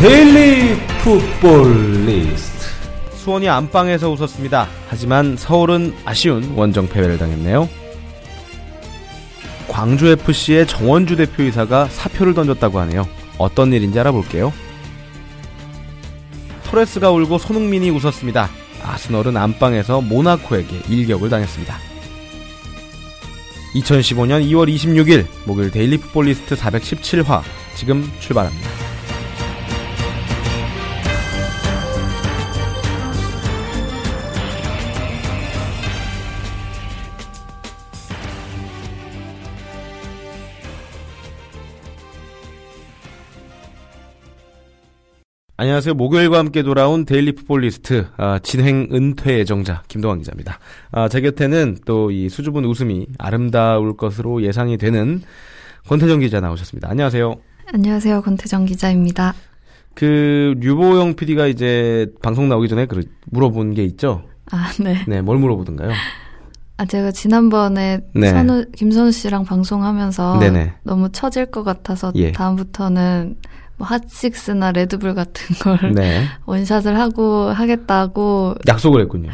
데일리 풋볼 리스트. 수원이 안방에서 웃었습니다. 하지만 서울은 아쉬운 원정 패배를 당했네요. 광주FC의 정원주 대표이사가 사표를 던졌다고 하네요. 어떤 일인지 알아볼게요. 토레스가 울고 손흥민이 웃었습니다. 아스널은 안방에서 모나코에게 일격을 당했습니다. 2015년 2월 26일 목요일 데일리 풋볼 리스트 417화 지금 출발합니다. 안녕하세요. 목요일과 함께 돌아온 데일리 풋볼리스트 아, 진행 은퇴 예정자 김동환 기자입니다. 아, 제 곁에는 또 이 수줍은 웃음이 아름다울 것으로 예상이 되는 권태정 기자 나오셨습니다. 안녕하세요. 안녕하세요. 권태정 기자입니다. 그 류보영 PD가 이제 방송 나오기 전에 그 물어본 게 있죠. 아, 네. 네, 뭘 물어보던가요? 아, 제가 지난번에 네. 선우, 김선우 씨랑 방송하면서 네네. 너무 처질 것 같아서 예. 다음부터는 뭐 핫식스나 레드불 같은 걸 네. 원샷을 하고 하겠다고 약속을 했군요.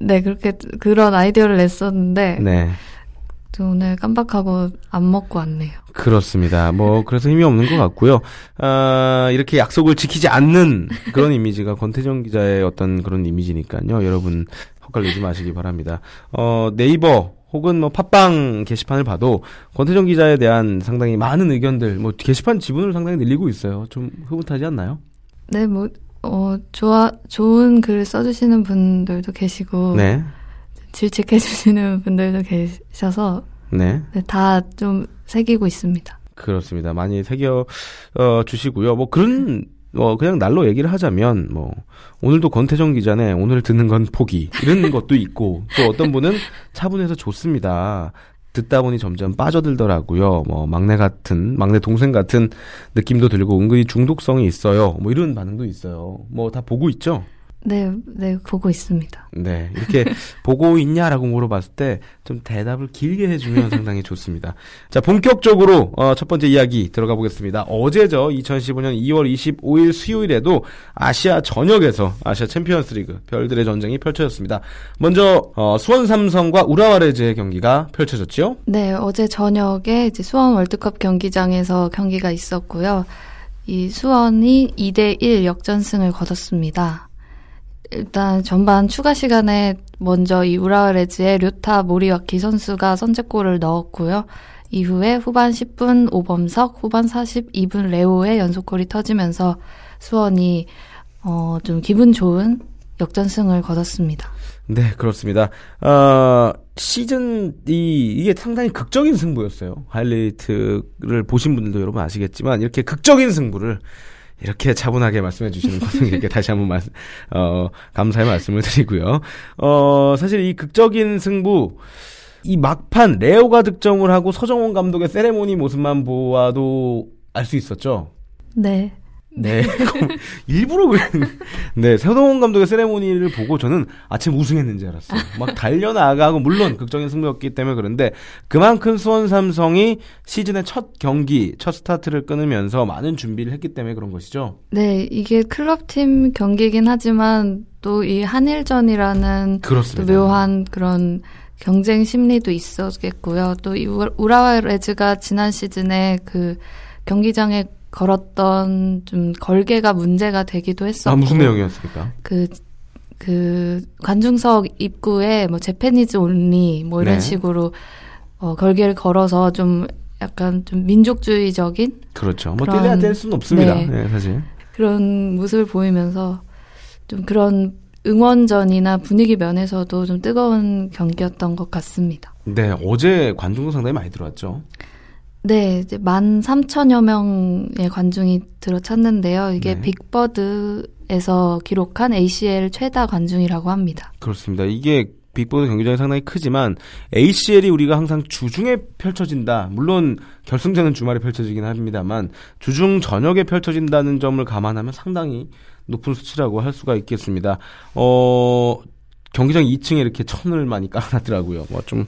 네, 그렇게 그런 아이디어를 냈었는데 네. 또 오늘 깜빡하고 안 먹고 왔네요. 그렇습니다. 뭐 그래서 힘이 없는 것 같고요. 아, 이렇게 약속을 지키지 않는 그런 이미지가 권태정 기자의 어떤 그런 이미지니까요. 여러분 헛갈리지 마시기 바랍니다. 어, 네이버 혹은 뭐 팟빵 게시판을 봐도 권태정 기자에 대한 상당히 많은 의견들, 뭐 게시판 지분을 상당히 늘리고 있어요. 좀 흐뭇하지 않나요? 네, 뭐 어, 좋아 좋은 글 써주시는 분들도 계시고 네, 질책해주시는 분들도 계셔서 네. 네, 다좀 새기고 있습니다. 그렇습니다. 많이 새겨 어, 주시고요. 뭐 그런 어 그냥 날로 얘기를 하자면 뭐 오늘도 권태정 기자네 오늘 듣는 건 포기 이런 것도 있고 또 어떤 분은 차분해서 좋습니다. 듣다 보니 점점 빠져들더라고요. 뭐 막내 같은 막내 동생 같은 느낌도 들고 은근히 중독성이 있어요. 뭐 이런 반응도 있어요. 뭐 다 보고 있죠. 네, 네 보고 있습니다. 네. 이렇게 보고 있냐라고 물어봤을 때 좀 대답을 길게 해주면 상당히 좋습니다. 자, 본격적으로, 어, 첫 번째 이야기 들어가 보겠습니다. 어제죠. 2015년 2월 25일 수요일에도 아시아 전역에서 아시아 챔피언스 리그 별들의 전쟁이 펼쳐졌습니다. 먼저, 어, 수원 삼성과 우라와레즈의 경기가 펼쳐졌죠. 네, 어제 저녁에 이제 수원 월드컵 경기장에서 경기가 있었고요. 이 수원이 2대1 역전승을 거뒀습니다. 일단 전반 추가 시간에 먼저 이 우라와레즈의 료타 모리와키 선수가 선제골을 넣었고요. 이후에 후반 10분 오범석, 후반 42분 레오의 연속골이 터지면서 수원이 어, 좀 기분 좋은 역전승을 거뒀습니다. 네, 그렇습니다. 어, 시즌, 이, 이게 상당히 극적인 승부였어요. 하이라이트를 보신 분들도 여러분 아시겠지만, 이렇게 극적인 승부를 이렇게 차분하게 말씀해 주시는 분들께 다시 한번 말, 어, 감사의 말씀을 드리고요. 어, 사실 이 극적인 승부, 이 막판 레오가 득점을 하고 서정원 감독의 세레모니 모습만 보아도 알 수 있었죠. 네. 네. 일부러 그 네, 서동원 감독의 세레모니를 보고 저는 아침 우승했는지 알았어요. 막 달려나가고 물론 극적인 승부였기 때문에 그런데 그만큼 수원 삼성이 시즌의 첫 경기, 첫 스타트를 끊으면서 많은 준비를 했기 때문에 그런 것이죠. 네, 이게 클럽팀 경기긴 하지만 또 이 한일전이라는 또 그렇습니다. 묘한 그런 경쟁 심리도 있었겠고요. 또 이 우라와 레즈가 지난 시즌에 그 경기장에 걸었던 좀 걸개가 문제가 되기도 했었고 아, 무슨 내용이었습니까? 그, 그, 관중석 입구에 뭐, 제페니즈 온리, 뭐, 이런 네. 식으로, 어, 걸개를 걸어서 좀, 약간 좀 민족주의적인 그렇죠. 뭐 뗄래야 뗄 수는 없습니다. 네. 네, 사실. 그런 모습을 보이면서, 좀 그런 응원전이나 분위기 면에서도 좀 뜨거운 경기였던 것 같습니다. 네, 어제 관중도 상당히 많이 들어왔죠. 네, 이제 만 3천여 명의 관중이 들어찼는데요. 이게 네. 빅버드에서 기록한 ACL 최다 관중이라고 합니다. 그렇습니다. 이게 빅보드 경기장이 상당히 크지만 ACL이 우리가 항상 주중에 펼쳐진다. 물론 결승전은 주말에 펼쳐지긴 합니다만 주중 저녁에 펼쳐진다는 점을 감안하면 상당히 높은 수치라고 할 수가 있겠습니다. 어 경기장 2층에 이렇게 천을 많이 깔아놨더라고요. 뭐좀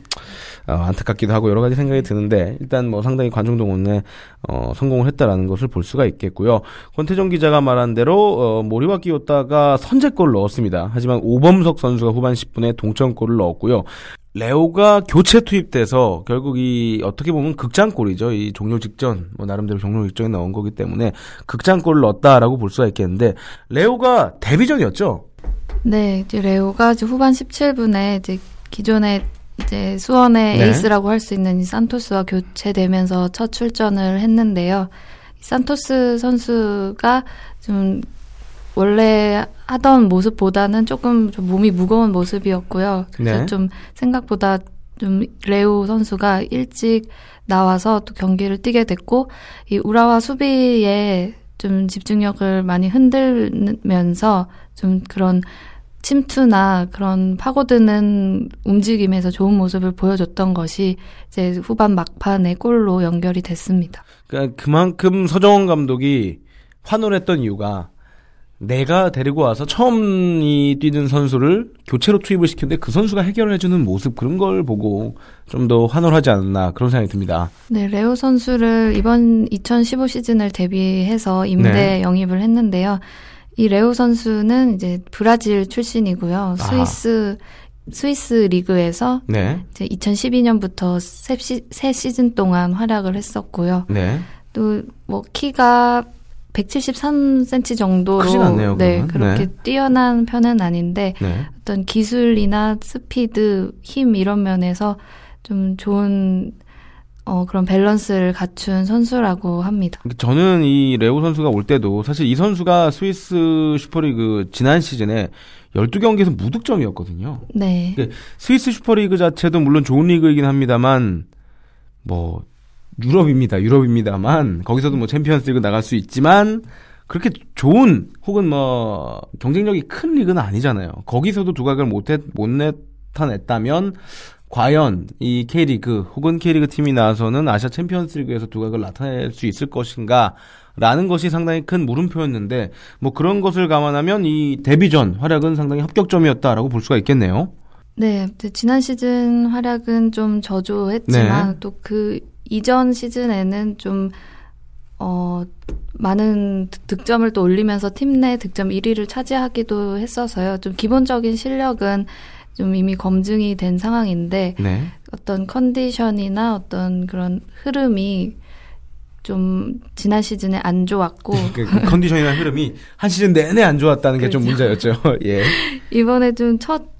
안타깝기도 하고 여러 가지 생각이 드는데 일단 뭐 상당히 관중 동 원에 어, 성공을 했다라는 것을 볼 수가 있겠고요. 권태정 기자가 말한 대로 어, 모리와 끼었다가 선제골을 넣었습니다. 하지만 오범석 선수가 후반 10분에 동점골을 넣었고요. 레오가 교체 투입돼서 결국 이 어떻게 보면 극장골이죠. 이 종료 직전 뭐 나름대로 종료 직전에 넣은 거기 때문에 극장골을 넣었다라고 볼 수가 있겠는데 레오가 데뷔전이었죠. 네, 이제 레오가 이제 후반 17분에 이제 기존에 이제 수원의 네. 에이스라고 할 수 있는 이 산토스와 교체되면서 첫 출전을 했는데요. 이 산토스 선수가 좀 원래 하던 모습보다는 조금 좀 몸이 무거운 모습이었고요. 그래서 네. 좀 생각보다 좀 레오 선수가 일찍 나와서 또 경기를 뛰게 됐고 이 우라와 수비에 좀 집중력을 많이 흔들면서 좀 그런 침투나 그런 파고드는 움직임에서 좋은 모습을 보여줬던 것이 이제 후반 막판에 골로 연결이 됐습니다. 그러니까 그만큼 서정원 감독이 환호했던 이유가 내가 데리고 와서 처음 이 뛰는 선수를 교체로 투입을 시켰는데 그 선수가 해결해주는 모습 그런 걸 보고 좀 더 환호하지 않았나 그런 생각이 듭니다. 네, 레오 선수를 이번 2015 시즌을 대비해서 임대 네. 영입을 했는데요. 이 레오 선수는 이제 브라질 출신이고요. 스위스 스위스 리그에서 네, 이제 2012년부터 세, 시, 세 시즌 동안 활약을 했었고요. 네, 또뭐 키가 173cm 정도로 않네요, 네. 그렇게 네. 뛰어난 편은 아닌데 네. 어떤 기술이나 스피드, 힘 이런 면에서 좀 좋은 어, 그런 밸런스를 갖춘 선수라고 합니다. 저는 이 레오 선수가 올 때도 사실 이 선수가 스위스 슈퍼리그 지난 시즌에 12경기에서 무득점이었거든요. 네. 네. 스위스 슈퍼리그 자체도 물론 좋은 리그이긴 합니다만 뭐 유럽입니다. 유럽입니다만 거기서도 뭐 챔피언스리그 나갈 수 있지만 그렇게 좋은 혹은 뭐 경쟁력이 큰 리그는 아니잖아요. 거기서도 두각을 못했 못 나타냈다면 과연 이 K리그 혹은 K리그 팀이 나와서는 아시아 챔피언스리그에서 두각을 나타낼 수 있을 것인가? 라는 것이 상당히 큰 물음표였는데 뭐 그런 것을 감안하면 이 데뷔전 활약은 상당히 합격점이었다라고 볼 수가 있겠네요. 네, 지난 시즌 활약은 좀 저조했지만 네. 또그 이전 시즌에는 좀 어, 많은 득- 득점을 또 올리면서 팀 내 득점 1위를 차지하기도 했어서요. 좀 기본적인 실력은 좀 이미 검증이 된 상황인데 네. 어떤 컨디션이나 어떤 그런 흐름이 좀 지난 시즌에 안 좋았고 그, 그 컨디션이나 흐름이 한 시즌 내내 안 좋았다는 게좀 문제였죠. 예. 이번에 좀 첫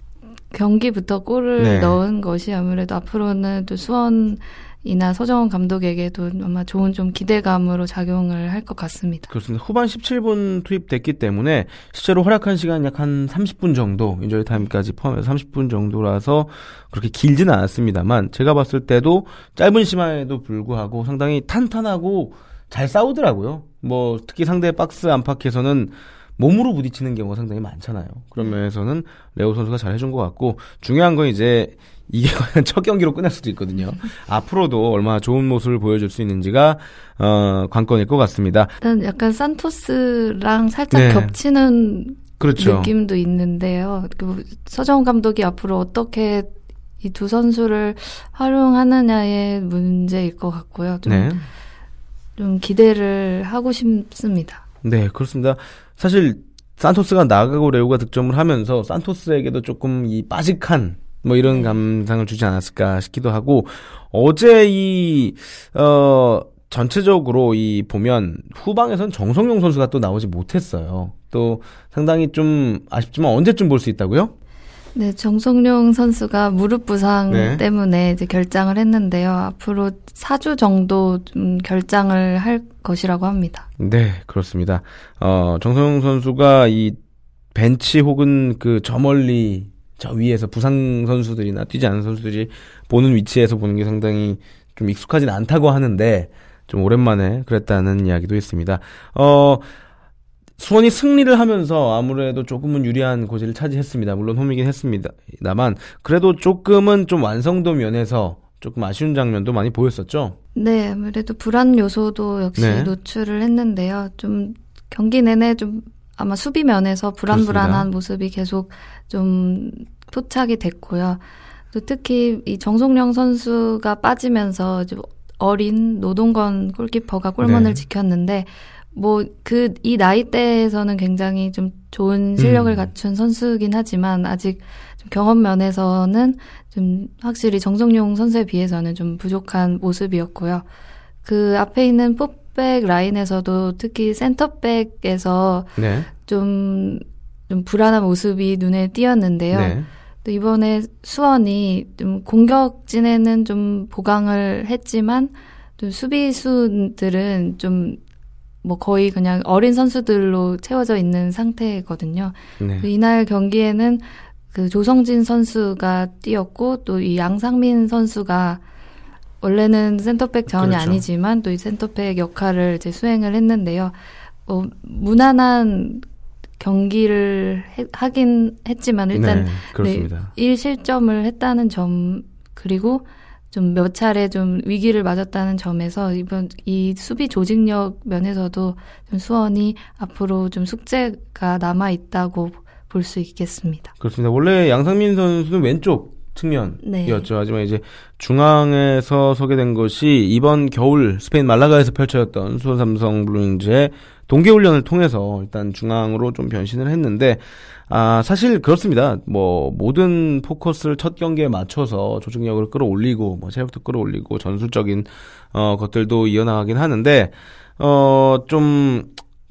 경기부터 골을 네. 넣은 것이 아무래도 앞으로는 또 수원 이나 서정원 감독에게도 아마 좋은 좀 기대감으로 작용을 할 것 같습니다. 그렇습니다. 후반 17분 투입됐기 때문에 실제로 활약한 시간 약 한 30분 정도, 인저리 타임까지 포함해서 30분 정도라서 그렇게 길지는 않았습니다만 제가 봤을 때도 짧은 시간에도 불구하고 상당히 탄탄하고 잘 싸우더라고요. 뭐 특히 상대 박스 안팎에서는 몸으로 부딪히는 경우가 상당히 많잖아요. 그런 면에서는 레오 선수가 잘 해준 것 같고 중요한 건 이제 이게 과연 첫 경기로 끝날 수도 있거든요. 앞으로도 얼마나 좋은 모습을 보여줄 수 있는지가 어, 관건일 것 같습니다. 일단 약간 산토스랑 살짝 네. 겹치는 그렇죠. 느낌도 있는데요. 그 서정원 감독이 앞으로 어떻게 이 두 선수를 활용하느냐의 문제일 것 같고요. 좀, 네. 좀 기대를 하고 싶습니다. 네, 그렇습니다. 사실 산토스가 나가고 레오가 득점을 하면서 산토스에게도 조금 이 빠직한 뭐 이런 감상을 주지 않았을까 싶기도 하고 어제 이 어 전체적으로 이 보면 후방에선 정성용 선수가 또 나오지 못했어요. 또 상당히 좀 아쉽지만 언제쯤 볼 수 있다고요? 네, 정성룡 선수가 무릎 부상 네. 때문에 이제 결장을 했는데요. 앞으로 4주 정도 좀 결장을 할 것이라고 합니다. 네, 그렇습니다. 어, 정성용 선수가 이 벤치 혹은 그 저 멀리 저 위에서 부상 선수들이나 뛰지 않은 선수들이 보는 위치에서 보는 게 상당히 좀 익숙하진 않다고 하는데 좀 오랜만에 그랬다는 이야기도 있습니다. 어, 수원이 승리를 하면서 아무래도 조금은 유리한 고지를 차지했습니다. 물론 홈이긴 했습니다만 그래도 조금은 좀 완성도 면에서 조금 아쉬운 장면도 많이 보였었죠. 네, 아무래도 불안 요소도 역시 네. 노출을 했는데요. 좀 경기 내내 좀 아마 수비 면에서 불안불안한 그렇습니다. 모습이 계속 좀 포착이 됐고요. 또 특히 이 정송영 선수가 빠지면서 이제 어린 노동건 골키퍼가 골문을 네. 지켰는데 뭐 그 이 나이대에서는 굉장히 좀 좋은 실력을 음. 갖춘 선수긴 하지만 아직 좀 경험 면에서는 좀 확실히 정성용 선수에 비해서는 좀 부족한 모습이었고요. 그 앞에 있는 포백 라인에서도 특히 센터백에서 네. 좀, 좀 불안한 모습이 눈에 띄었는데요. 네. 또 이번에 수원이 좀 공격진에는 좀 보강을 했지만 좀 수비수들은 좀 뭐 거의 그냥 어린 선수들로 채워져 있는 상태거든요. 네. 그 이날 경기에는 그 조성진 선수가 뛰었고 또 이 양상민 선수가 원래는 센터백 자원이 그렇죠. 아니지만 또 이 센터백 역할을 이제 수행을 했는데요. 어, 무난한 경기를 해- 하긴 했지만 일단 네, 그렇습니다. 1실점을 했다는 점 그리고 좀 몇 차례 좀 위기를 맞았다는 점에서 이번 이 수비 조직력 면에서도 좀 수원이 앞으로 좀 숙제가 남아 있다고 볼 수 있겠습니다. 그렇습니다. 원래 양상민 선수는 왼쪽 측면이었죠. 네. 하지만 이제 중앙에서 서게 된 것이 이번 겨울 스페인 말라가에서 펼쳐졌던 수원 삼성 블루잉즈의 동계훈련을 통해서 일단 중앙으로 좀 변신을 했는데 아 사실 그렇습니다. 뭐 모든 포커스를 첫 경기에 맞춰서 조직력을 끌어올리고 뭐 체력도 끌어올리고 전술적인 어 것들도 이어나가긴 하는데 어 좀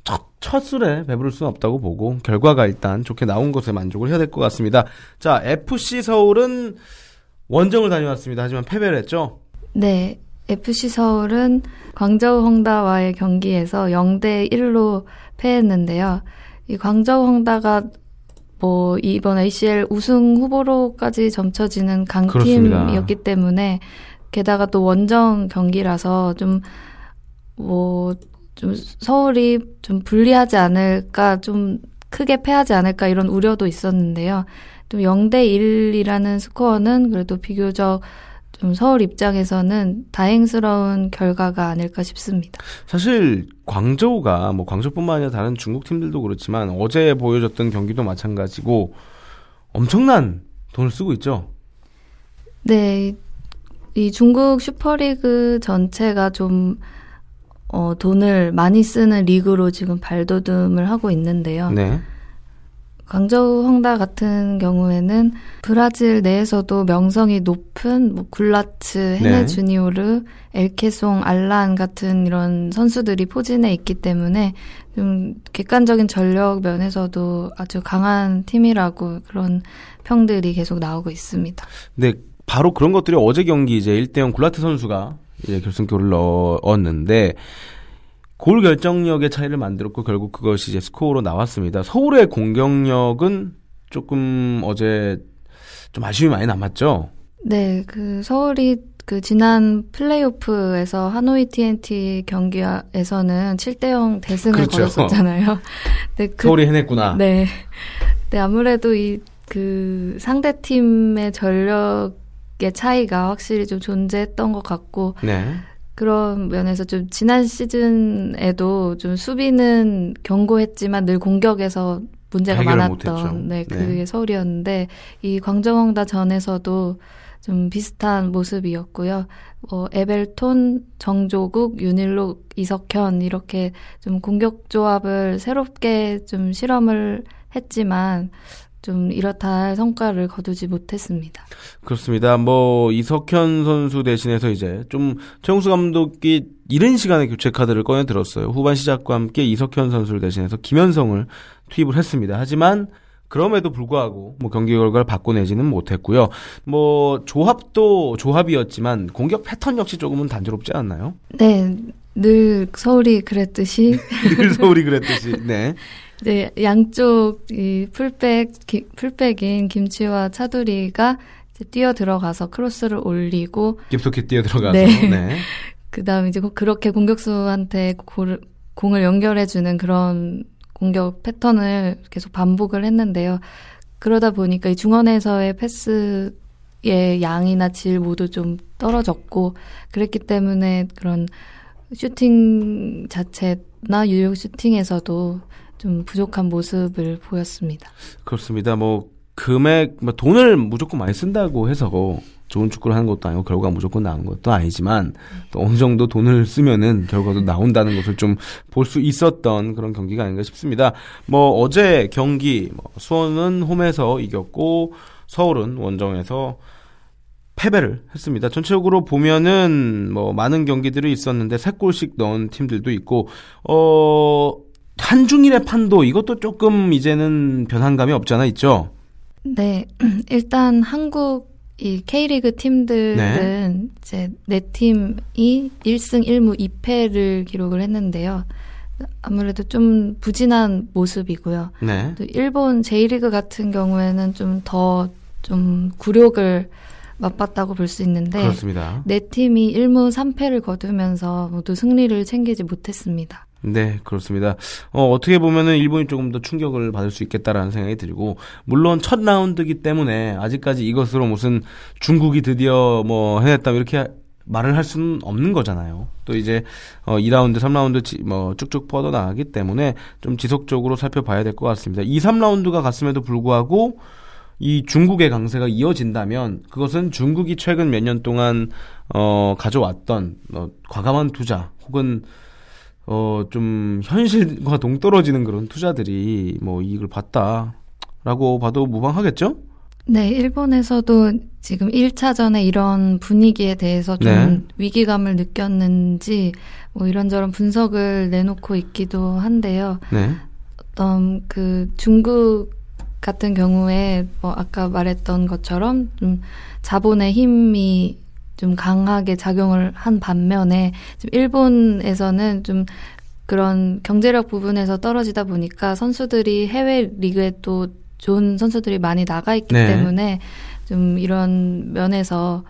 첫, 첫 술에 배부를 수는 없다고 보고 결과가 일단 좋게 나온 것에 만족을 해야 될 것 같습니다. 자, FC 서울은 원정을 다녀왔습니다. 하지만 패배를 했죠. 네. FC 서울은 광저우 헝다와의 경기에서 0대 1로 패했는데요. 이 광저우 헝다가 뭐 이번 ACL 우승 후보로까지 점쳐지는. 강팀이었기 때문에 게다가 또 원정 경기라서 좀뭐 좀 서울이 좀 불리하지 않을까 좀 크게 패하지 않을까 이런 우려도 있었는데요. 좀 0대 1이라는 스코어는 그래도 비교적 좀 서울 입장에서는 다행스러운 결과가 아닐까 싶습니다. 사실 광저우가 뭐 광저우뿐만 아니라 다른 중국 팀들도 그렇지만 어제 보여줬던 경기도 마찬가지고 엄청난 돈을 쓰고 있죠. 네, 이- 이 중국 슈퍼리그 전체가 좀 어, 돈을 많이 쓰는 리그로 지금 발돋움을 하고 있는데요. 네. 광저우 헝다 같은 경우에는 브라질 내에서도 명성이 높은 뭐 굴라츠, 헤네 네. 주니오르, 엘케송, 알란 같은 이런 선수들이 포진해 있기 때문에 좀 객관적인 전력 면에서도 아주 강한 팀이라고 그런 평들이 계속 나오고 있습니다. 네, 바로 그런 것들이 어제 경기 이제 1대0 굴라트 선수가 이제 결승골을 넣었는데 골 결정력의 차이를 만들었고 결국 그것이 이제 스코어로 나왔습니다. 서울의 공격력은 조금 어제 좀 아쉬움이 많이 남았죠. 네, 그 서울이 그 지난 플레이오프에서 하노이 TNT 경기에서는 7대 0 대승을 그렇죠. 거뒀었잖아요. 네, 그 서울이 해냈구나. 네. 네, 아무래도 이, 그, 상대 팀의 전력 의 차이가 확실히 좀 존재했던 것 같고, 네. 그런 면에서 좀 지난 시즌에도 좀 수비는 견고했지만 늘 공격에서 문제가. 많았던, 네, 그게 네. 서울이었는데, 이 광정홍다 전에서도 좀 비슷한 모습이었고요. 어, 에벨톤, 정조국, 윤일록, 이석현 이렇게 좀 공격 조합을 새롭게 좀 실험을 했지만 좀 이렇다 할 성과를 거두지 못했습니다. 그렇습니다. 뭐 이석현 선수 대신해서 이제 좀 최용수 감독이 이른 시간에 교체 카드를 꺼내 들었어요. 후반 시작과 함께 이석현 선수를 대신해서 김현성을 투입을 했습니다. 하지만 그럼에도 불구하고 뭐 경기 결과를 바꿔내지는 못했고요. 뭐 조합도 조합이었지만 공격 패턴 역시 조금은 단조롭지 않나요? 네, 늘 서울이 그랬듯이 늘 서울이 그랬듯이. 네. 이제 양쪽 이 풀백 기- 풀백인 김치와 차두리가 이제 뛰어 들어가서 크로스를 올리고 깊숙이 뛰어 들어가서. 네. 네. 그다음 이제 그렇게 공격수한테 골- 공을 연결해 주는 그런 공격 패턴을 계속 반복을 했는데요. 그러다 보니까 이 중원에서의 패스의 양이나 질 모두 좀 떨어졌고 그랬기 때문에 그런 슈팅 자체나 유효 슈팅에서도 좀 부족한 모습을 보였습니다. 그렇습니다. 뭐 금액 뭐 돈을 무조건 많이 쓴다고 해서 좋은 축구를 하는 것도 아니고 결과가 무조건 나오는 것도 아니지만 또 어느 정도 돈을 쓰면은 결과도 나온다는 것을 좀 볼 수 있었던 그런 경기가 아닌가 싶습니다. 뭐 어제 경기 뭐 수원은 홈에서 이겼고 서울은 원정에서 패배를 했습니다. 전체적으로 보면은 뭐 많은 경기들이 있었는데 세 골씩 넣은 팀들도 있고 어 한중일의 판도 이것도 조금 이제는 변한 감이 없잖아 있죠. 네, 일단 한국 이 K리그 팀들은 이제 네 팀이 1승 1무 2패를 기록을 했는데요. 아무래도 좀 부진한 모습이고요. 네. 또 일본 J리그 같은 경우에는 좀 더좀 굴욕을 맛봤다고 볼 수 있는데 그렇습니다. 네 팀이 1무 3패를 거두면서 모두 승리를 챙기지 못했습니다. 네, 그렇습니다. 어, 어떻게 보면은 일본이 조금 더 충격을 받을 수 있겠다라는 생각이 들고, 물론 첫 라운드기 때문에 아직까지 이것으로 무슨 중국이 드디어 뭐 해냈다 이렇게 말을 할 수는 없는 거잖아요. 또 이제 어 2라운드, 3라운드 지- 뭐 쭉쭉 뻗어 나가기 때문에 좀 지속적으로 살펴봐야 될 것 같습니다. 2, 3라운드가 갔음에도 불구하고 이 중국의 강세가 이어진다면 그것은 중국이 최근 몇 년 동안 어 가져왔던 어, 과감한 투자 혹은 어 좀 현실과 동떨어지는 그런 투자들이 뭐 이익을 봤다라고 봐도 무방하겠죠? 네, 일본에서도 지금 1차전에 이런 분위기에 대해서 좀 네. 위기감을 느꼈는지 뭐 이런저런 분석을 내놓고 있기도 한데요. 네. 어떤 그 중국 같은 경우에 뭐 아까 말했던 것처럼 좀 자본의 힘이 좀 강하게 작용을 한 반면에 지금 일본에서는 좀 그런 경제력 부분에서 떨어지다 보니까 선수들이 해외 리그에 또 좋은 선수들이 많이 나가 있기 네. 때문에 좀 이런 면에서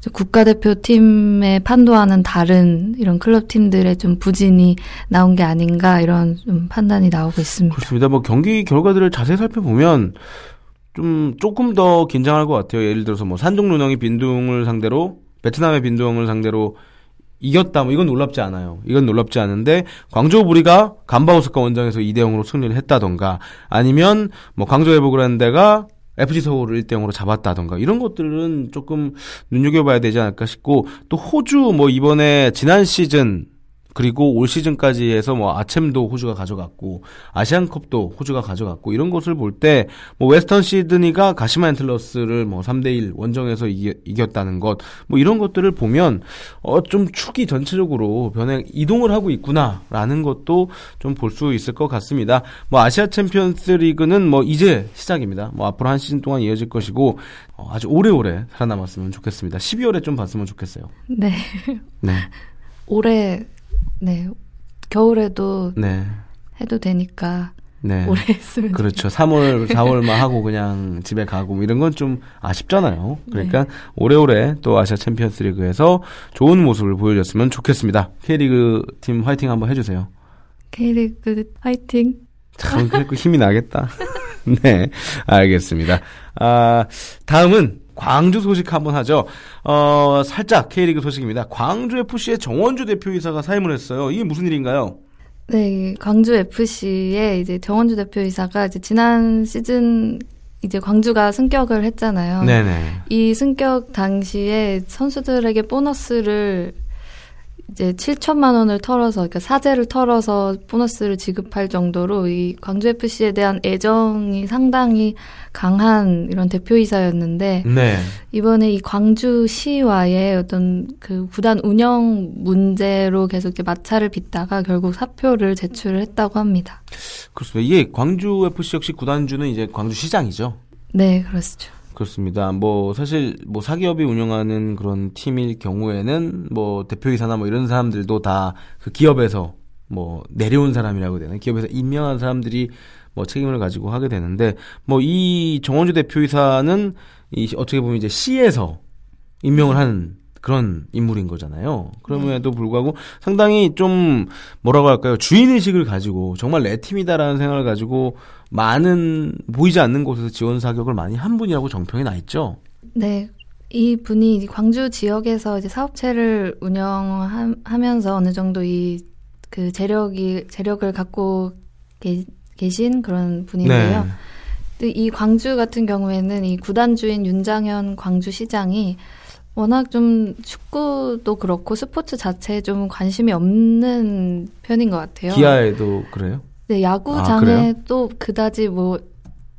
좀 국가대표팀의 판도와는 다른 이런 클럽 팀들의 좀 부진이 나온 게 아닌가 이런 좀 판단이 나오고 있습니다. 그렇습니다. 뭐 경기 결과들을 자세히 살펴보면 좀 조금 더 긴장할 것 같아요. 예를 들어서 뭐 산둥루능이 빈둥을 상대로 베트남의 빈둥을 상대로 이겼다. 뭐 이건 놀랍지 않아요. 이건 놀랍지 않은데 광저우 부리가 간바오스카 원정에서 2대 0으로 승리를 했다던가 아니면 뭐 광저우 에버그란데가 FC 서울을 1대 0으로 잡았다던가 이런 것들은 조금 눈여겨봐야 되지 않을까 싶고 또 호주 뭐 이번에 지난 시즌 그리고 올 시즌까지 해서 뭐 아챔도 호주가 가져갔고 아시안컵도 호주가 가져갔고 이런 것을 볼 때 뭐 웨스턴 시드니가 가시마 앤틀러스를 뭐 3대 1 원정에서 이겼다는 것 뭐 이런 것들을 보면 어 좀 축이 전체적으로 변해 이동을 하고 있구나라는 것도 좀 볼 수 있을 것 같습니다. 뭐 아시아 챔피언스 리그는 뭐 이제 시작입니다. 뭐 앞으로 한 시즌 동안 이어질 것이고 어, 아주 오래오래 살아남았으면 좋겠습니다. 12월에 좀 봤으면 좋겠어요. 네. 네. 올해 네. 겨울에도 네. 해도 되니까 네. 올해 했으면 그렇죠. 3월, 4월만 하고 그냥 집에 가고 뭐 이런 건 좀 아쉽잖아요. 그러니까 오래오래 또 아시아 챔피언스 리그에서 좋은 모습을 보여줬으면 좋겠습니다. K리그 팀 화이팅 한번 해주세요. K리그 화이팅. 참, 그래도 힘이 나겠다. 네, 알겠습니다. 아, 다음은 광주 소식 한번 하죠. 어, 살짝 K리그 소식입니다. 광주 FC의 정원주 대표이사가 사임을 했어요. 이게 무슨 일인가요? 네, 광주 FC의 이제 정원주 대표이사가 이제 지난 시즌 이제 광주가 승격을 했잖아요. 네네. 이 승격 당시에 선수들에게 보너스를 이제 7천만 원을 털어서 그러니까 사재를 털어서 보너스를 지급할 정도로 이 광주 FC에 대한 애정이 상당히 강한 이런 대표이사였는데 네. 이번에 이 광주시와의 어떤 그 구단 운영 문제로 계속 이제 마찰을 빚다가 결국 사표를 제출을 했다고 합니다. 그렇습니다. 이게 광주 FC 역시 구단주는 이제 광주 시장이죠. 네, 그렇죠. 그렇습니다. 뭐 사실 뭐 사기업이 운영하는 그런 팀일 경우에는 뭐 대표이사나 뭐 이런 사람들도 다 그 기업에서 뭐 내려온 사람이라고 되나 기업에서 임명한 사람들이 뭐 책임을 가지고 하게 되는데 뭐 이 정원주 대표이사는 이 어떻게 보면 이제 시에서 임명을 하는 그런 인물인 거잖아요. 그럼에도 불구하고 상당히 좀 뭐라고 할까요? 주인 의식을 가지고 정말 내 팀이다라는 생각을 가지고 많은 보이지 않는 곳에서 지원 사격을 많이 한 분이라고 정평이 나 있죠. 네. 이 분이 광주 지역에서 이제 사업체를 운영하면서 어느 정도 이 그 재력이 재력을 갖고 계, 계신 그런 분인데요. 네. 이 광주 같은 경우에는 이 구단주인 윤장현 광주시장이 워낙 좀 축구도 그렇고 스포츠 자체에 좀 관심이 없는 편인 것 같아요. 기아에도 그래요? 네, 아, 야구장에 그래요? 또 그다지 뭐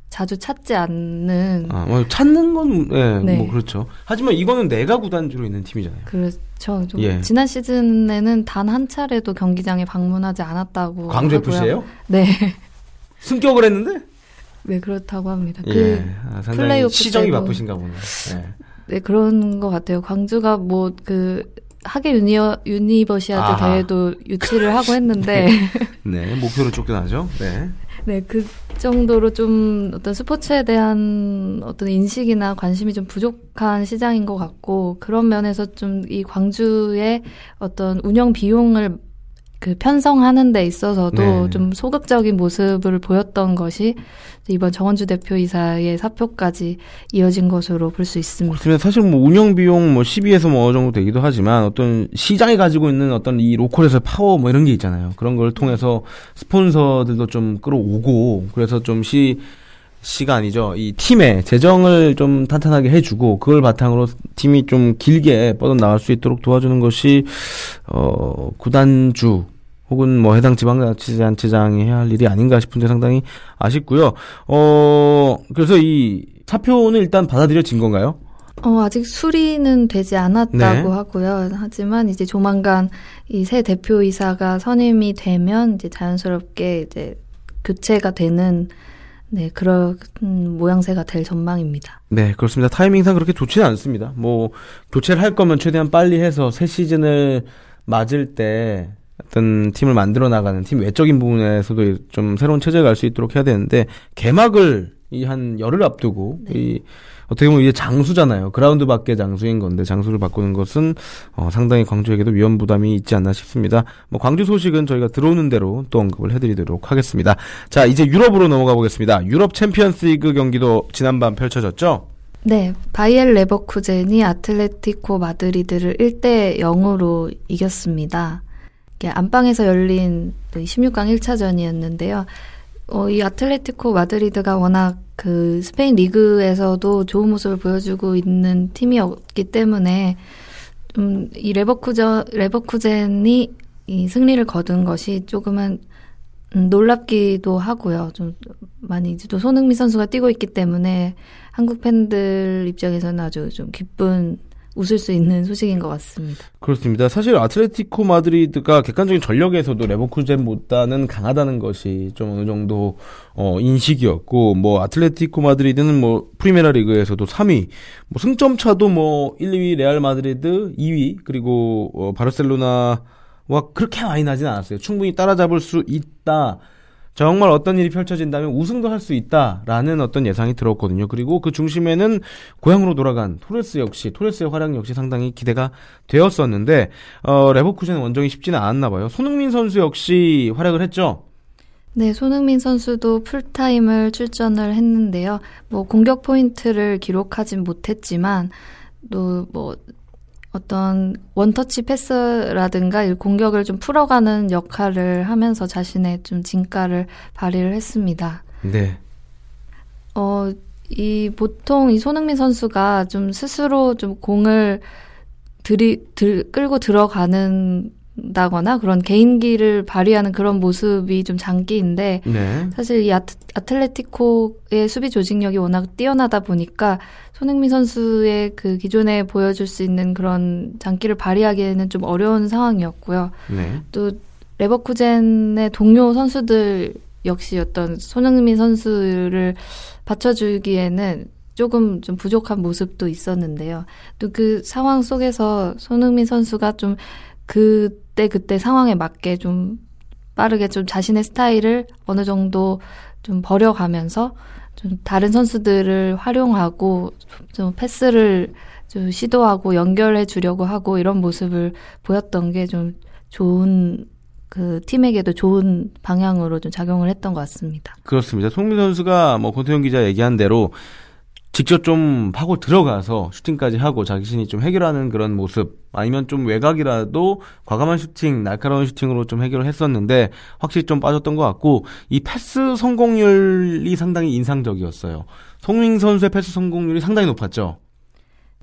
자주 찾지 않는 아, 뭐 찾는 건, 예, 네. 뭐 그렇죠. 하지만 이거는 내가 구단주로 있는 팀이잖아요. 그렇죠. 좀 예. 지난 시즌에는 단 한 차례도 경기장에 방문하지 않았다고 광주. FC예요? 네, 승격을 했는데? 네 그렇다고 합니다. 예, 그 아, 플레이오프 시정이 때도- 바쁘신가 보네. 예. 네, 그런 것 같아요. 광주가 뭐, 그, 하계 유니어, 유니버시아드 아하. 대회도 유치를 하고 했는데, 네, 목표로 쫓겨나죠. 네. 네, 그 정도로 좀 어떤 스포츠에 대한 어떤 인식이나 관심이 좀 부족한 시장인 것 같고, 그런 면에서 좀 이 광주의 어떤 운영 비용을 그 편성하는 데 있어서도 네. 좀 소극적인 모습을 보였던 것이 이번 정원주 대표이사의 사표까지 이어진 것으로 볼 수 있습니다. 사실 뭐 운영 비용 뭐 12에서 뭐 어느 정도 되기도 하지만 어떤 시장이 가지고 있는 어떤 이 로컬에서의 파워 뭐 이런 게 있잖아요. 그런 걸 통해서 스폰서들도 좀 끌어오고 그래서 좀 시, 아니죠. 이 팀의 재정을 좀 탄탄하게 해주고 그걸 바탕으로 팀이 좀 길게 뻗어 나갈 수 있도록 도와주는 것이 어 구단주 혹은 뭐 해당 지방자치단체장이 해야 할 일이 아닌가 싶은데 상당히 아쉽고요. 어 그래서 이 사표는 일단 받아들여진 건가요? 어, 아직 수리는 되지 않았다고 네. 하고요. 하지만 이제 조만간 이 새 대표이사가 선임이 되면 이제 자연스럽게 이제 교체가 되는 네, 그런 모양새가 될 전망입니다. 네, 그렇습니다. 타이밍상 그렇게 좋지는 않습니다. 뭐, 교체를 할 거면 최대한 빨리 해서 새 시즌을 맞을 때 어떤 팀을 만들어 나가는 팀 외적인 부분에서도 좀 새로운 체제가 갈수 있도록 해야 되는데, 개막을 이 한 열흘 앞두고, 네. 이, 어떻게 보면 이제 장수잖아요. 그라운드 밖의 장수인 건데, 장수를 바꾸는 것은, 어, 상당히 광주에게도 위험 부담이 있지 않나 싶습니다. 뭐, 광주 소식은 저희가 들어오는 대로 또 언급을 해드리도록 하겠습니다. 자, 이제 유럽으로 넘어가 보겠습니다. 유럽 챔피언스 리그 경기도 지난밤 펼쳐졌죠? 네, 바이엘 레버쿠젠이 아틀레티코 마드리드를 1대 0으로 이겼습니다. 안방에서 열린 16강 1차전이었는데요. 어, 이 아틀레티코 마드리드가 워낙 그 스페인 리그에서도 좋은 모습을 보여주고 있는 팀이었기 때문에 음, 이 레버쿠전 레버쿠젠이 이 승리를 거둔 것이 조금은 음, 놀랍기도 하고요. 좀 많이 이제 또 손흥민 선수가 뛰고 있기 때문에 한국 팬들 입장에서는 아주 좀 기쁜 웃을 수 있는 소식인 것 같습니다. 그렇습니다. 사실 아틀레티코 마드리드가 객관적인 전력에서도 레버쿠젠보다는 강하다는 것이 좀 어느 정도 어 인식이었고 뭐 아틀레티코 마드리드는 뭐 프리메라 리그에서도 3위, 뭐 승점 차도 뭐 1, 2위 레알 마드리드 2위 그리고 어 바르셀로나와 그렇게 많이 나진 않았어요. 충분히 따라잡을 수 있다. 정말 어떤 일이 펼쳐진다면 우승도 할 수 있다라는 어떤 예상이 들었거든요. 그리고 그 중심에는 고향으로 돌아간 토레스 역시 토레스의 활약 역시 상당히 기대가 되었었는데 어, 레버쿠젠 원정이 쉽지는 않았나 봐요. 손흥민 선수 역시 활약을 했죠. 네, 손흥민 선수도 풀타임을 출전을 했는데요. 뭐 공격 포인트를 기록하진 못했지만 또뭐 어떤 원터치 패스라든가 이 공격을 좀 풀어가는 역할을 하면서 자신의 좀 진가를 발휘를 했습니다. 네. 어, 이 보통 이 손흥민 선수가 좀 스스로 좀 공을 들이 들 끌고 들어가는 다거나 그런 개인기를 발휘하는 그런 모습이 좀 장기인데 네. 사실 이 아트, 아틀레티코의 수비 조직력이 워낙 뛰어나다 보니까 손흥민 선수의 그 기존에 보여줄 수 있는 그런 장기를 발휘하기에는 좀 어려운 상황이었고요. 네. 또 레버쿠젠의 동료 선수들 역시 어떤 손흥민 선수를 받쳐주기에는 조금 좀 부족한 모습도 있었는데요. 또 그 상황 속에서 손흥민 선수가 좀 그때 그때 상황에 맞게 좀 빠르게 좀 자신의 스타일을 어느 정도 좀 버려가면서 좀 다른 선수들을 활용하고 좀 패스를 좀 시도하고 연결해 주려고 하고 이런 모습을 보였던 게 좀 좋은 그 팀에게도 좋은 방향으로 좀 작용을 했던 것 같습니다. 그렇습니다. 송민 선수가 뭐 권태현 기자 얘기한 대로 직접 좀 파고 들어가서 슈팅까지 하고 자신이 좀 해결하는 그런 모습 아니면 좀 외곽이라도 과감한 슈팅, 날카로운 슈팅으로 좀 해결을 했었는데 확실히 좀 빠졌던 것 같고 이 패스 성공률이 상당히 인상적이었어요. 손흥민 선수의 패스 성공률이 상당히 높았죠.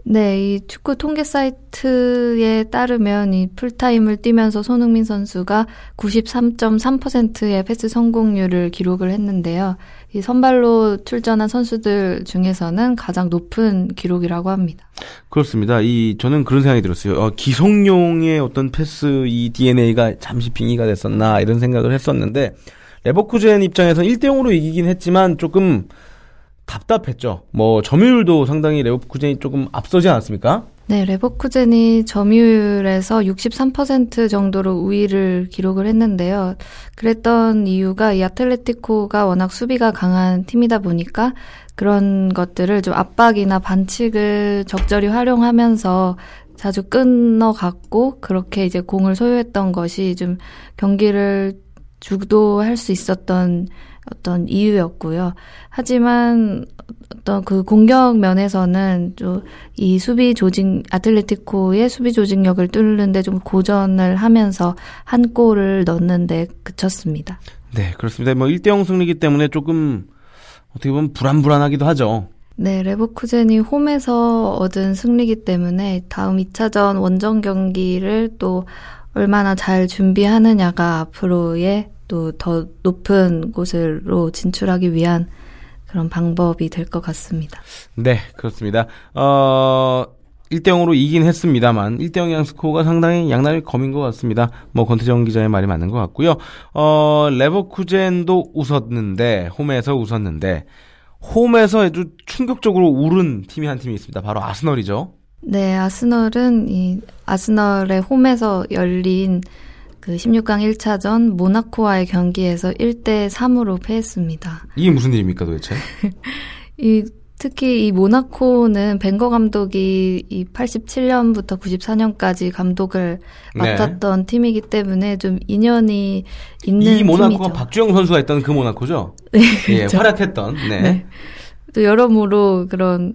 네, 이 축구 통계 사이트에 따르면 이 풀타임을 뛰면서 손흥민 선수가 93.3%의 패스 성공률을 기록을 했는데요. 이 선발로 출전한 선수들 중에서는 가장 높은 기록이라고 합니다. 그렇습니다. 이 저는 그런 생각이 들었어요. 어, 기성용의 어떤 패스 이 DNA가 잠시 빙의가 됐었나 이런 생각을 했었는데 레버쿠젠 입장에서 1대 0으로 이기긴 했지만 조금 답답했죠. 뭐 점유율도 상당히 레버쿠젠이 조금 앞서지 않았습니까? 네, 레버쿠젠이 점유율에서 63% 정도로 우위를 기록을 했는데요. 그랬던 이유가 이 아틀레티코가 워낙 수비가 강한 팀이다 보니까 그런 것들을 좀 압박이나 반칙을 적절히 활용하면서 자주 끊어갔고 그렇게 이제 공을 소유했던 것이 좀 경기를 주도할 수 있었던 어떤 이유였고요. 하지만 어떤 그 공격 면에서는 좀 이 수비 조직 아틀레티코의 수비 조직력을 뚫는데 좀 고전을 하면서 한 골을 넣는데 그쳤습니다. 네, 그렇습니다. 뭐 1대 0 승리기 때문에 조금 어떻게 보면 불안불안하기도 하죠. 네, 레버쿠젠이 홈에서 얻은 승리기 때문에 다음 2차전 원정 경기를 또 얼마나 잘 준비하느냐가 앞으로의 또 더 높은 곳으로 진출하기 위한 그런 방법이 될 것 같습니다. 네, 그렇습니다. 어, 1대 0으로 이긴 했습니다만 1대 0의 스코어가 상당히 양날의 검인 것 같습니다. 뭐 권태정 기자의 말이 맞는 것 같고요. 어, 레버쿠젠도 웃었는데 홈에서 웃었는데 홈에서 아주 충격적으로 울은 팀이 한 팀이 있습니다. 바로 아스널이죠. 네, 아스널은 이 아스널의 홈에서 열린 그 16강 1차전 모나코와의 경기에서 1대 3으로 패했습니다. 이게 무슨 일입니까 도대체? 이 특히 이 모나코는 벵거 감독이 이 87년부터 94년까지 감독을 네. 맡았던 팀이기 때문에 좀 인연이 있는 이 모나코가 팀이죠. 박주영 선수가 있던 그 모나코죠? 네, 예, 그렇죠. 활약했던. 네. 네. 또 여러모로 그런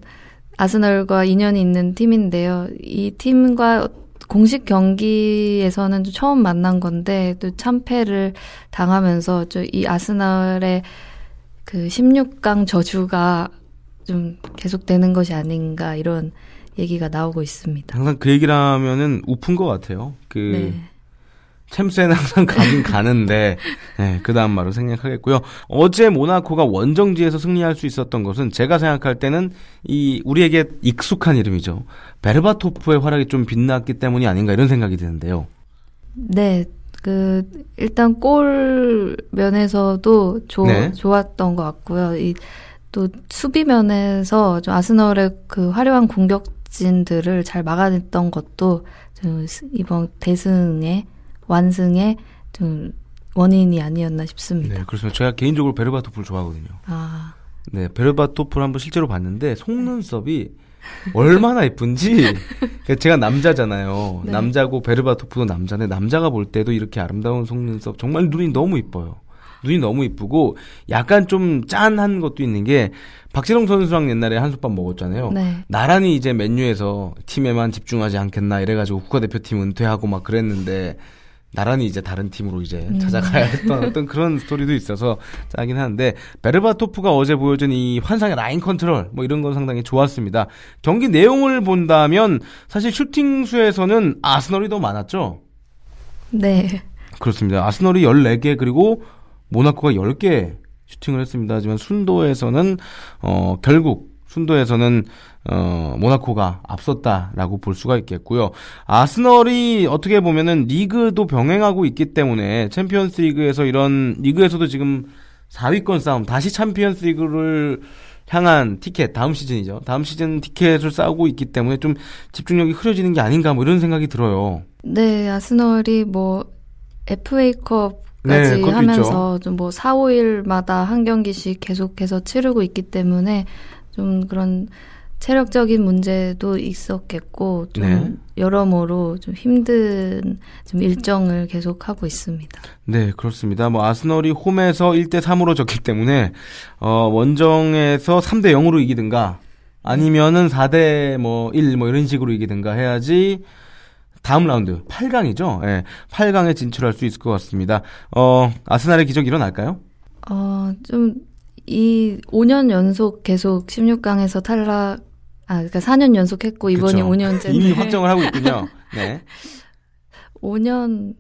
아스널과 인연이 있는 팀인데요. 이 팀과 공식 경기에서는 좀 처음 만난 건데 또 참패를 당하면서 좀이 아스널의 그 16강 저주가 좀 계속되는 것이 아닌가 이런 얘기가 나오고 있습니다. 항상 그 얘기를 하면은 우픈 것 같아요. 그 네. 챔스에는 항상 가긴 가는데 네, 그 다음 말로 생략하겠고요. 어제 모나코가 원정지에서 승리할 수 있었던 것은 제가 생각할 때는 이 우리에게 익숙한 이름이죠. 베르바토프의 활약이 좀 빛났기 때문이 아닌가 이런 생각이 드는데요. 네. 그 일단 골 면에서도 좋 네. 좋았던 것 같고요. 이 또 수비 면에서 좀 아스널의 그 화려한 공격진들을 잘 막아냈던 것도 좀 이번 대승의 완승의 좀 원인이 아니었나 싶습니다. 네, 그렇습니다. 제가 개인적으로 베르바토프를 좋아하거든요. 아, 네, 베르바토프를 한번 실제로 봤는데 속눈썹이 얼마나 예쁜지 그러니까 제가 남자잖아요. 네. 남자고 베르바토프도 남자인데 남자가 볼 때도 이렇게 아름다운 속눈썹 정말 눈이 너무 이뻐요. 눈이 너무 이쁘고 약간 좀 짠한 것도 있는 게 박지성 선수랑 옛날에 한솥밥 먹었잖아요. 네. 나란히 이제 맨유에서 팀에만 집중하지 않겠나 이래가지고 국가대표팀 은퇴하고 막 그랬는데 나란히 이제 다른 팀으로 이제 음. 찾아가야 했던 어떤 그런 스토리도 있어서 짠하긴 하는데 베르바토프가 어제 보여준 이 환상의 라인 컨트롤 뭐 이런 건 상당히 좋았습니다. 경기 내용을 본다면 사실 슈팅 수에서는 아스널이 더 많았죠. 네. 그렇습니다. 아스널이 14개 그리고 모나코가 10개 슈팅을 했습니다. 하지만 순도에서는 어 결국 순도에서는 어 모나코가 앞섰다라고 볼 수가 있겠고요. 아스널이 어떻게 보면은 리그도 병행하고 있기 때문에 챔피언스 리그에서 이런 리그에서도 지금 4위권 싸움 다시 챔피언스 리그를 향한 티켓 다음 시즌이죠. 다음 시즌 티켓을 싸우고 있기 때문에 좀 집중력이 흐려지는 게 아닌가 뭐 이런 생각이 들어요. 네, 아스널이 뭐 FA컵 네, 그것도 하면서 좀 뭐 4, 5일마다 한 경기씩 계속해서 치르고 있기 때문에 좀 그런 체력적인 문제도 있었겠고 좀 네. 여러모로 좀 힘든 좀 일정을 계속 하고 있습니다. 네, 그렇습니다. 뭐 아스널이 홈에서 1대 3으로 졌기 때문에 어, 원정에서 3대 0으로 이기든가 아니면은 4대 뭐1뭐 이런 식으로 이기든가 해야지 다음 라운드 8강이죠. 예. 8강에 진출할 수 있을 것 같습니다. 어, 아스날의 기적 일어날까요? 어, 좀, 이 5년 연속 계속 16강에서 탈락, 아, 그러니까 4년 연속 했고, 이번이 그쵸. 5년째. 이미 확정을 하고 있군요. 네. 5년,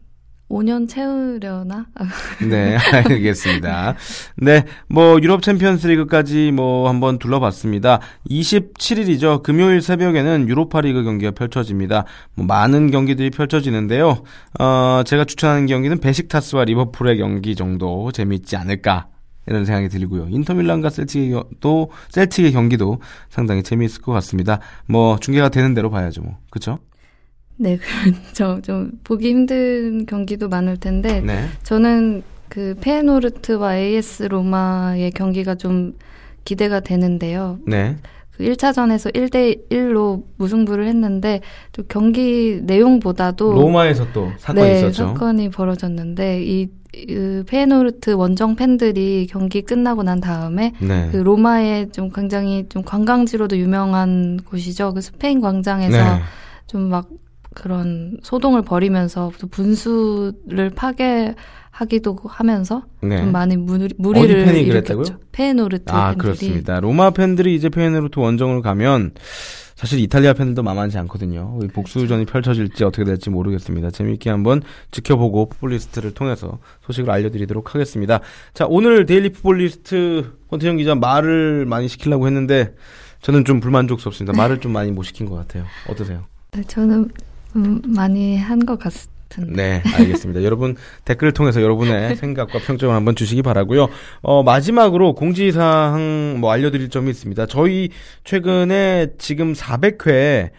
5년 채우려나? 아, 네, 알겠습니다. 네, 뭐 유럽 챔피언스 리그까지 뭐 한번 둘러봤습니다. 27일이죠. 금요일 새벽에는 유로파 리그 경기가 펼쳐집니다. 뭐 많은 경기들이 펼쳐지는데요. 어, 제가 추천하는 경기는 베식타스와 리버풀의 경기 정도 재미있지 않을까 이런 생각이 들고요. 인터밀란과 셀틱도 셀틱의 경기도 상당히 재미있을 것 같습니다. 뭐 중계가 되는 대로 봐야죠. 뭐. 그렇죠? 네, 그렇죠. 좀 보기 힘든 경기도 많을 텐데, 네. 저는 그 페노르트와 AS 로마의 경기가 좀 기대가 되는데요. 네. 그 1차전에서 1대 1로 무승부를 했는데, 또 경기 내용보다도 로마에서 또 사건이 네, 있었죠. 사건이 벌어졌는데 이, 이 페노르트 원정 팬들이 경기 끝나고 난 다음에 네. 그 로마에 좀 굉장히 좀 관광지로도 유명한 곳이죠. 그 스페인 광장에서 네. 좀막 그런 소동을 벌이면서 또 분수를 파괴 하기도 하면서 네. 좀 많이 무리, 무리를 팬이 일으켰죠. 그랬다고요? 페노르트 아, 팬들이 그렇습니다. 로마 팬들이 이제 페예노르트 원정을 가면 사실 이탈리아 팬들도 만만치 않거든요. 이 복수전이 펼쳐질지 어떻게 될지 모르겠습니다. 재미있게 한번 지켜보고 풋볼리스트를 통해서 소식을 알려드리도록 하겠습니다. 자, 오늘 데일리 풋볼리스트 권태정 기자 말을 많이 시키려고 했는데 저는 좀 불만족스럽습니다. 말을 좀 많이 못 시킨 것 같아요. 어떠세요? 네, 저는 음, 많이 한 것 같은데. 네, 알겠습니다. 여러분 댓글을 통해서 여러분의 생각과 평점을 한번 주시기 바라고요. 어, 마지막으로 공지사항 뭐 알려드릴 점이 있습니다. 저희 최근에 지금 400회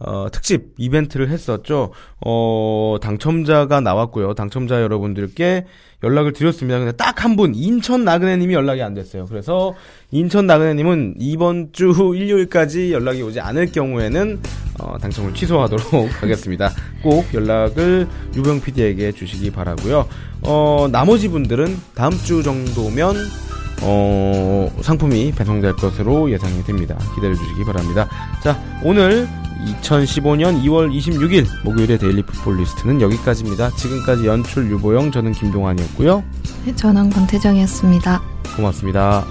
어, 특집 이벤트를 했었죠. 어, 당첨자가 나왔고요. 당첨자 여러분들께 연락을 드렸습니다. 근데 딱 한 분, 인천 나그네님이 연락이 안 됐어요. 그래서 인천 나그네님은 이번 주 일요일까지 연락이 오지 않을 경우에는 어, 당첨을 취소하도록 하겠습니다. 꼭 연락을 유보영 PD에게 주시기 바라고요. 어, 나머지 분들은 다음 주 정도면 어, 상품이 배송될 것으로 예상이 됩니다. 기다려 주시기 바랍니다. 자, 오늘 2015년 2월 26일 목요일의 데일리 풋볼리스트는 여기까지입니다. 지금까지 연출 유보영, 저는 김동환이었고요. 네, 저는 권태정이었습니다. 고맙습니다.